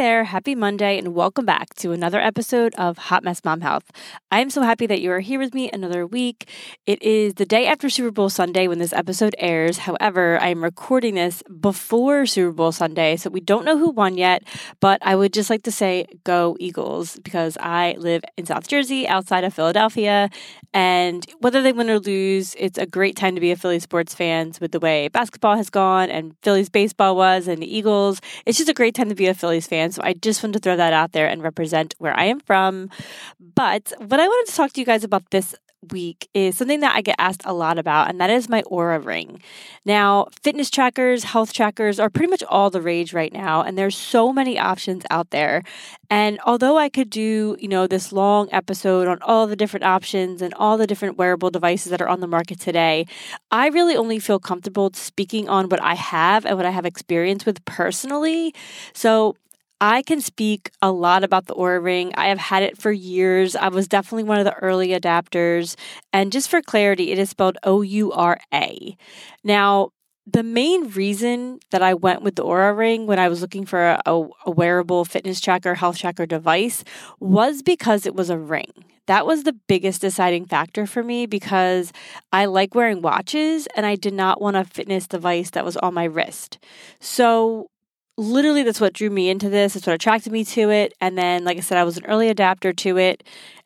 There, happy Monday, and welcome back to another episode of Hot Mess Mom Health. I am so happy that you are here with me another week. It is the day after Super Bowl Sunday when this episode airs. However, I am recording this before Super Bowl Sunday, so we don't know who won yet, but I would just like to say go Eagles because I live in South Jersey outside of Philadelphia, and whether they win or lose, it's a great time to be a Philly sports fan with the way basketball has gone and Phillies baseball was and the Eagles. It's just a great time to be a Phillies fan. So I just wanted to throw that out there and represent where I am from. But what I wanted to talk to you guys about this week is something that I get asked a lot about, and that is my Oura ring. Now, fitness trackers, health trackers are pretty much all the rage right now, and there's so many options out there. And although I could do, you know, this long episode on all the different options and all the different wearable devices that are on the market today, I really only feel comfortable speaking on what I have and what I have experience with personally. So I can speak a lot about the Oura Ring. I have had it for years. I was definitely one of the early adapters. And just for clarity, it is spelled O U R A. Now, the main reason that I went with the Oura Ring when I was looking for a, a, wearable fitness tracker, health tracker device was because it was a ring. That was the biggest deciding factor for me because I like wearing watches and I did not want a fitness device that was on my wrist. So literally that's what drew me into this. It's what attracted me to it. And then, like I said, I was an early adapter to it.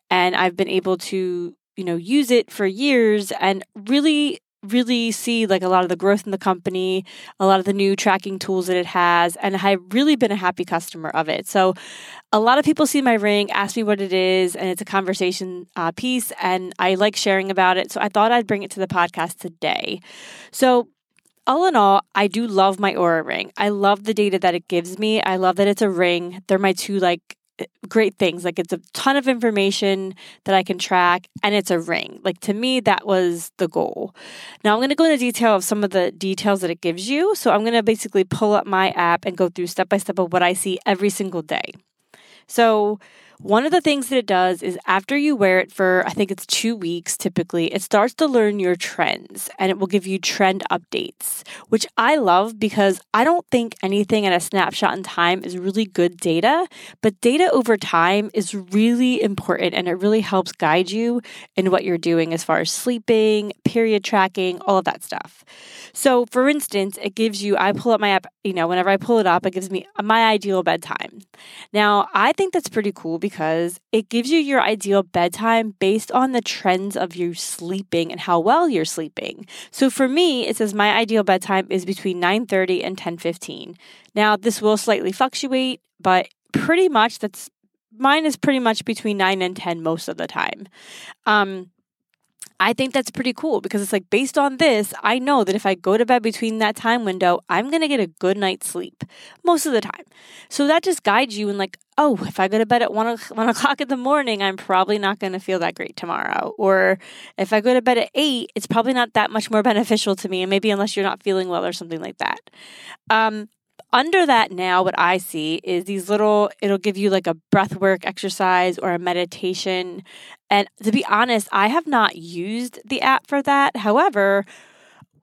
And I've been able to, you know, use it for years and really really see like a lot of the growth in the company, a lot of the new tracking tools that it has, and I've really been a happy customer of it. So, a lot of people see my ring, ask me what it is, and it's a conversation uh, piece, and I like sharing about it. So, I thought I'd bring it to the podcast today. So, all in all, I do love my Oura ring. I love the data that it gives me. I love that it's a ring. They're my two like great things. Like it's a ton of information that I can track and it's a ring. Like to me that was the goal. Now I'm going to go into detail of some of the details that it gives you. So I'm going to basically pull up my app and go through step by step of what I see every single day. So one of the things that it does is after you wear it for, I think it's two weeks typically, it starts to learn your trends and it will give you trend updates, which I love because I don't think anything at a snapshot in time is really good data, but data over time is really important and it really helps guide you in what you're doing as far as sleeping, period tracking, all of that stuff. So, for instance, it gives you, I pull up my app, you know, whenever I pull it up, it gives me my ideal bedtime. Now, I think that's pretty cool because it gives you your ideal bedtime based on the trends of your sleeping and how well you're sleeping. So for me, it says my ideal bedtime is between 9:30 and 10:15. Now, this will slightly fluctuate, but pretty much that's mine is pretty much between 9 and 10 most of the time. Um I think that's pretty cool because it's like based on this, I know that if I go to bed between that time window, I'm going to get a good night's sleep most of the time. So that just guides you in like, oh, if I go to bed at one, one o'clock in the morning, I'm probably not going to feel that great tomorrow. Or if I go to bed at eight, it's probably not that much more beneficial to me. And maybe unless you're not feeling well or something like that. Um, under that now what i see is these little it'll give you like a breath work exercise or a meditation. And to be honest i have not used the app for that. However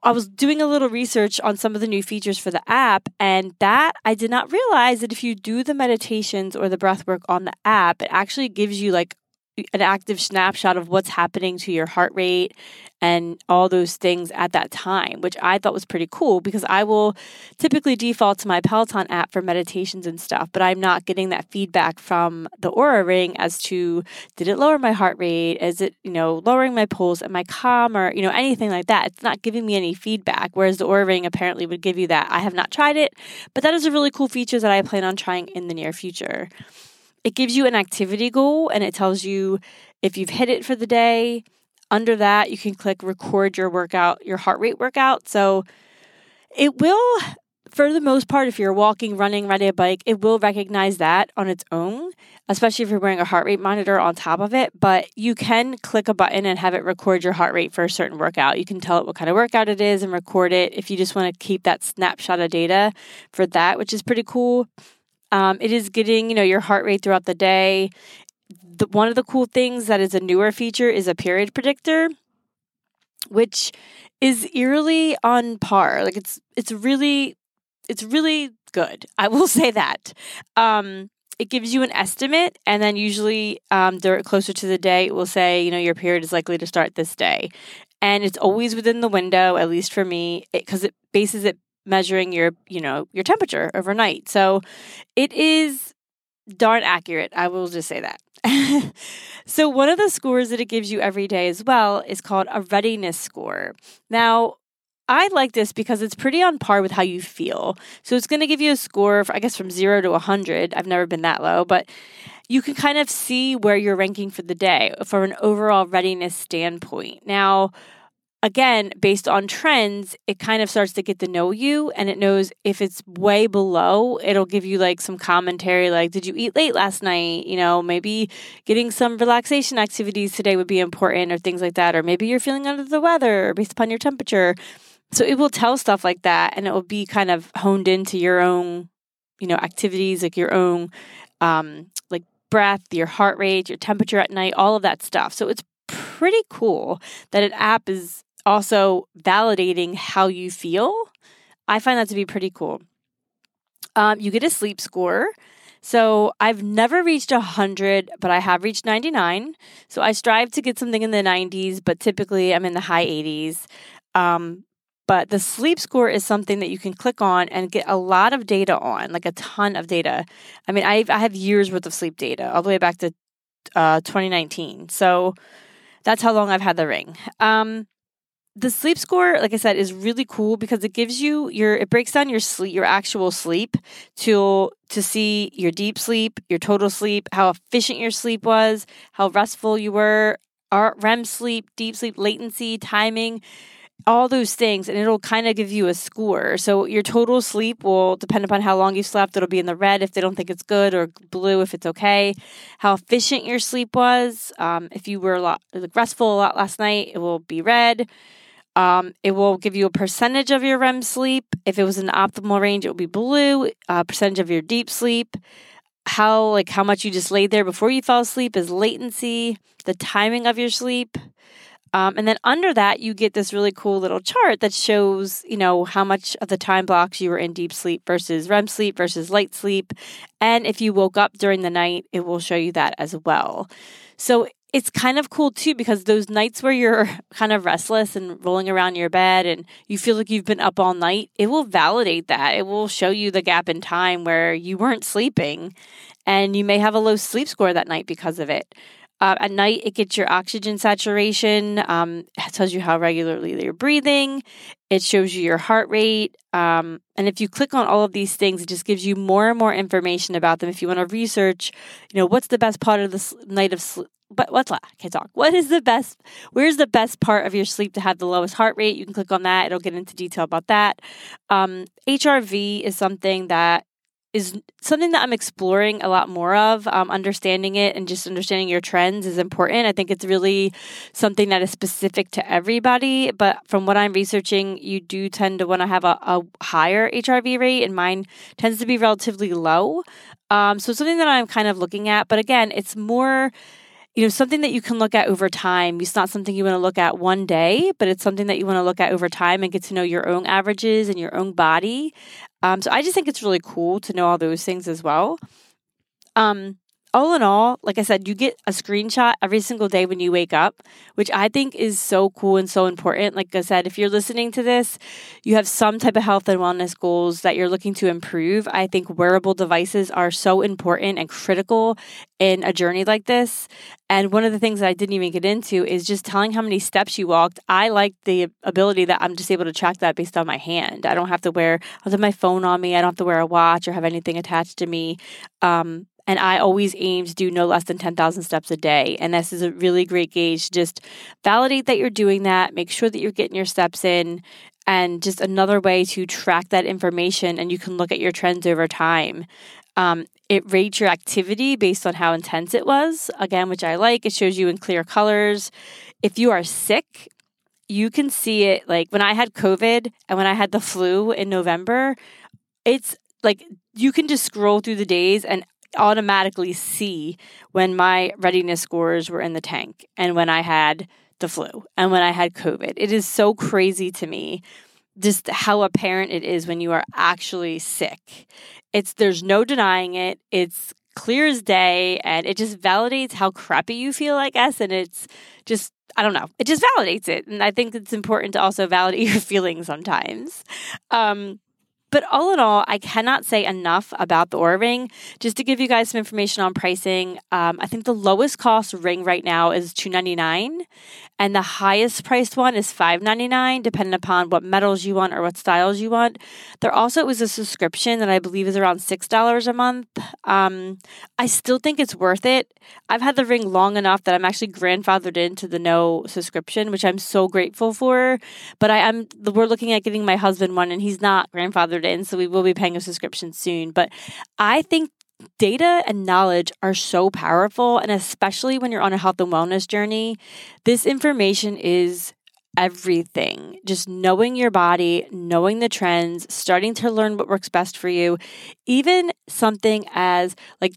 I was doing a little research on some of the new features for the app, and that I did not realize that if you do the meditations or the breath work on the app, it actually gives you like an active snapshot of what's happening to your heart rate and all those things at that time, which I thought was pretty cool because I will typically default to my Peloton app for meditations and stuff, but I'm not getting that feedback from the Oura Ring as to did it lower my heart rate? Is it, you know, lowering my pulse? Am I calm or, you know, anything like that? It's not giving me any feedback, whereas the Oura Ring apparently would give you that. I have not tried it, but that is a really cool feature that I plan on trying in the near future it gives you an activity goal and it tells you if you've hit it for the day. Under that, you can click record your workout, your heart rate workout. So it will, for the most part, if you're walking, running, riding a bike, it will recognize that on its own, especially if you're wearing a heart rate monitor on top of it. But you can click a button and have it record your heart rate for a certain workout. You can tell it what kind of workout it is and record it if you just want to keep that snapshot of data for that, which is pretty cool. Um, it is getting, you know, your heart rate throughout the day. The, one of the cool things that is a newer feature is a period predictor, which is eerily on par. Like it's it's really it's really good. I will say that. Um, it gives you an estimate, and then usually um, closer to the day, it will say, you know, your period is likely to start this day, and it's always within the window. At least for me, because it, it bases it measuring your, you know, your temperature overnight. So it is darn accurate. I will just say that. so one of the scores that it gives you every day as well is called a readiness score. Now, I like this because it's pretty on par with how you feel. So it's going to give you a score, I guess, from zero to 100. I've never been that low, but you can kind of see where you're ranking for the day from an overall readiness standpoint. Now, again, based on trends, it kind of starts to get to know you and it knows if it's way below, it'll give you like some commentary like, did you eat late last night? You know, maybe getting some relaxation activities today would be important or things like that. Or maybe you're feeling under the weather based upon your temperature. So it will tell stuff like that and it will be kind of honed into your own, you know, activities, like your own, um, like breath, your heart rate, your temperature at night, all of that stuff. So it's pretty cool that an app is also validating how you feel. I find that to be pretty cool. Um, you get a sleep score. So I've never reached 100, but I have reached 99. So I strive to get something in the 90s, but typically I'm in the high 80s. Um, but the sleep score is something that you can click on and get a lot of data on, like a ton of data. I mean, I've, I have years worth of sleep data all the way back to uh, 2019. So that's how long I've had the ring. Um, the sleep score like i said is really cool because it gives you your it breaks down your sleep your actual sleep to to see your deep sleep your total sleep how efficient your sleep was how restful you were rem sleep deep sleep latency timing all those things and it'll kind of give you a score. So your total sleep will depend upon how long you slept. It'll be in the red if they don't think it's good or blue if it's okay. How efficient your sleep was um, if you were a lot restful a lot last night it will be red um, it will give you a percentage of your REM sleep. If it was an optimal range, it will be blue. A percentage of your deep sleep. How like how much you just laid there before you fell asleep is latency. The timing of your sleep. Um, and then under that, you get this really cool little chart that shows, you know, how much of the time blocks you were in deep sleep versus REM sleep versus light sleep. And if you woke up during the night, it will show you that as well. So it's kind of cool too because those nights where you're kind of restless and rolling around your bed and you feel like you've been up all night, it will validate that. It will show you the gap in time where you weren't sleeping and you may have a low sleep score that night because of it. Uh, at night, it gets your oxygen saturation. Um, it tells you how regularly you're breathing. It shows you your heart rate. Um, and if you click on all of these things, it just gives you more and more information about them. If you want to research, you know, what's the best part of the night of sleep? But what's I can't talk. What is the best? Where's the best part of your sleep to have the lowest heart rate? You can click on that. It'll get into detail about that. Um, HRV is something that is something that I'm exploring a lot more of. Um, understanding it and just understanding your trends is important. I think it's really something that is specific to everybody. But from what I'm researching, you do tend to want to have a, a, higher HRV rate, and mine tends to be relatively low. Um, so something that I'm kind of looking at. But again, it's more you know, something that you can look at over time. It's not something you want to look at one day, but it's something that you want to look at over time and get to know your own averages and your own body. Um, so I just think it's really cool to know all those things as well. Um, all in all, like I said, you get a screenshot every single day when you wake up, which I think is so cool and so important. Like I said, if you're listening to this, you have some type of health and wellness goals that you're looking to improve. I think wearable devices are so important and critical in a journey like this. And one of the things that I didn't even get into is just telling how many steps you walked. I like the ability that I'm just able to track that based on my hand. I don't have to wear, I have my phone on me. I don't have to wear a watch or have anything attached to me. Um, and I always aim to do no less than 10,000 steps a day. And this is a really great gauge. To just validate that you're doing that, make sure that you're getting your steps in, and just another way to track that information. And you can look at your trends over time. Um, it rates your activity based on how intense it was, again, which I like. It shows you in clear colors. If you are sick, you can see it like when I had COVID and when I had the flu in November, it's like you can just scroll through the days and automatically see when my readiness scores were in the tank and when I had the flu and when I had COVID. It is so crazy to me just how apparent it is when you are actually sick. It's there's no denying it. It's clear as day and it just validates how crappy you feel, I guess, and it's just I don't know. It just validates it. And I think it's important to also validate your feelings sometimes. Um, but all in all, I cannot say enough about the Oura Ring. Just to give you guys some information on pricing, um, I think the lowest cost ring right now is two ninety nine, and the highest priced one is $5.99 depending upon what metals you want or what styles you want. There also is a subscription that i believe is around $6 a month. Um, i still think it's worth it. I've had the ring long enough that i'm actually grandfathered into the no subscription which i'm so grateful for. But i am we're looking at getting my husband one and he's not grandfathered in so we will be paying a subscription soon. But i think data and knowledge are so powerful. And especially when you're on a health and wellness journey, this information is everything. Just knowing your body, knowing the trends, starting to learn what works best for you, even something as like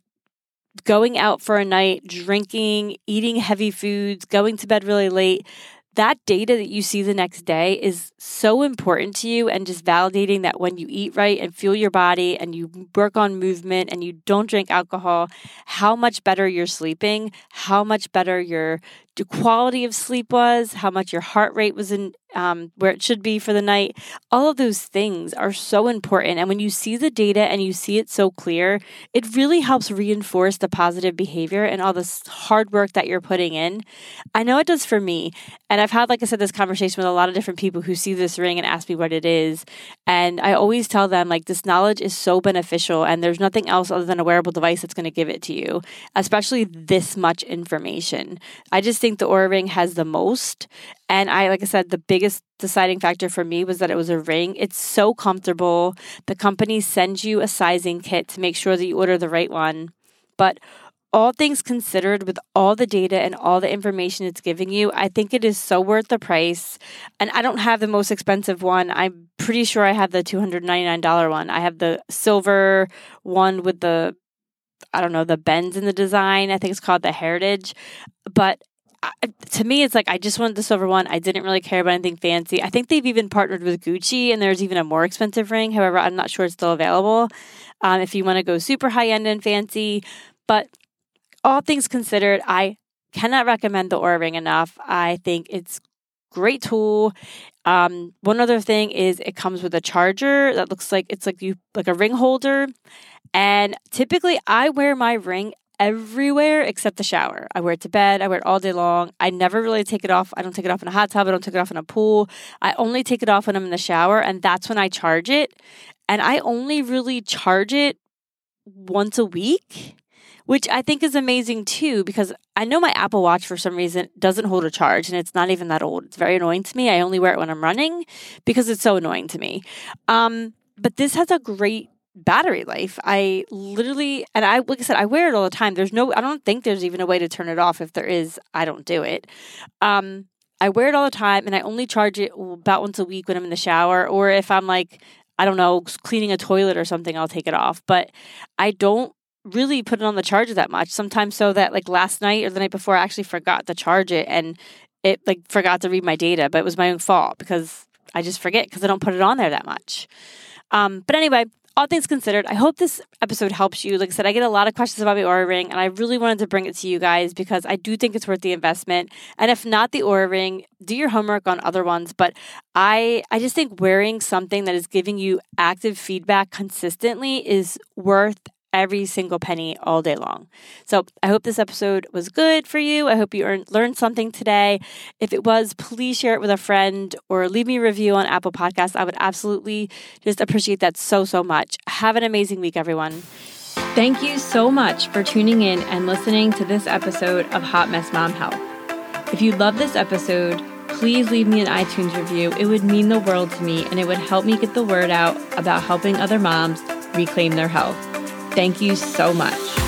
going out for a night, drinking, eating heavy foods, going to bed really late that data that you see the next day is so important to you and just validating that when you eat right and fuel your body and you work on movement and you don't drink alcohol how much better you're sleeping how much better your quality of sleep was how much your heart rate was in um, where it should be for the night. All of those things are so important. And when you see the data and you see it so clear, it really helps reinforce the positive behavior and all this hard work that you're putting in. I know it does for me. And I've had, like I said, this conversation with a lot of different people who see this ring and ask me what it is. And I always tell them, like, this knowledge is so beneficial and there's nothing else other than a wearable device that's going to give it to you, especially this much information. I just think the Oura Ring has the most. And I, like I said, the biggest deciding factor for me was that it was a ring. It's so comfortable. The company sends you a sizing kit to make sure that you order the right one. But all things considered, with all the data and all the information it's giving you, I think it is so worth the price. And I don't have the most expensive one. I'm pretty sure I have the $299 one. I have the silver one with the I don't know, the bends in the design. I think it's called the Heritage. But to me, it's like I just wanted the silver one. I didn't really care about anything fancy. I think they've even partnered with Gucci, and there's even a more expensive ring. However, I'm not sure it's still available. Um, if you want to go super high end and fancy, but all things considered, I cannot recommend the Oura Ring enough. I think it's great tool. Um, one other thing is it comes with a charger that looks like it's like you like a ring holder. And typically, I wear my ring everywhere except the shower. I wear it to bed. I wear it all day long. I never really take it off. I don't take it off in a hot tub. I don't take it off in a pool. I only take it off when I'm in the shower, and that's when I charge it. And I only really charge it once a week, which I think is amazing too, because I know my Apple Watch for some reason doesn't hold a charge and it's not even that old. It's very annoying to me. I only wear it when I'm running because it's so annoying to me. Um, but this has a great battery life. I literally, and I, like I said, I wear it all the time. There's no, I don't think there's even a way to turn it off. If there is, I don't do it. Um, I wear it all the time and I only charge it about once a week when I'm in the shower or if I'm like, I don't know, cleaning a toilet or something, I'll take it off. But I don't really put it on the charger that much. Sometimes so that like last night or the night before I actually forgot to charge it and it like forgot to read my data, but it was my own fault because I just forget because I don't put it on there that much. Um, but anyway, all things considered, I hope this episode helps you. Like I said, I get a lot of questions about my Oura ring, and I really wanted to bring it to you guys because I do think it's worth the investment. And if not the Oura ring, do your homework on other ones. But I, I just think wearing something that is giving you active feedback consistently is worth every single penny all day long. So I hope this episode was good for you. I hope you earned, learned something today. If it was, please share it with a friend or leave me a review on Apple Podcasts. I would absolutely just appreciate that so, so much. Have an amazing week, everyone. Thank you so much for tuning in and listening to this episode of Hot Mess Mom Health. If you love this episode, please leave me an iTunes review. It would mean the world to me and it would help me get the word out about helping other moms reclaim their health. Thank you so much.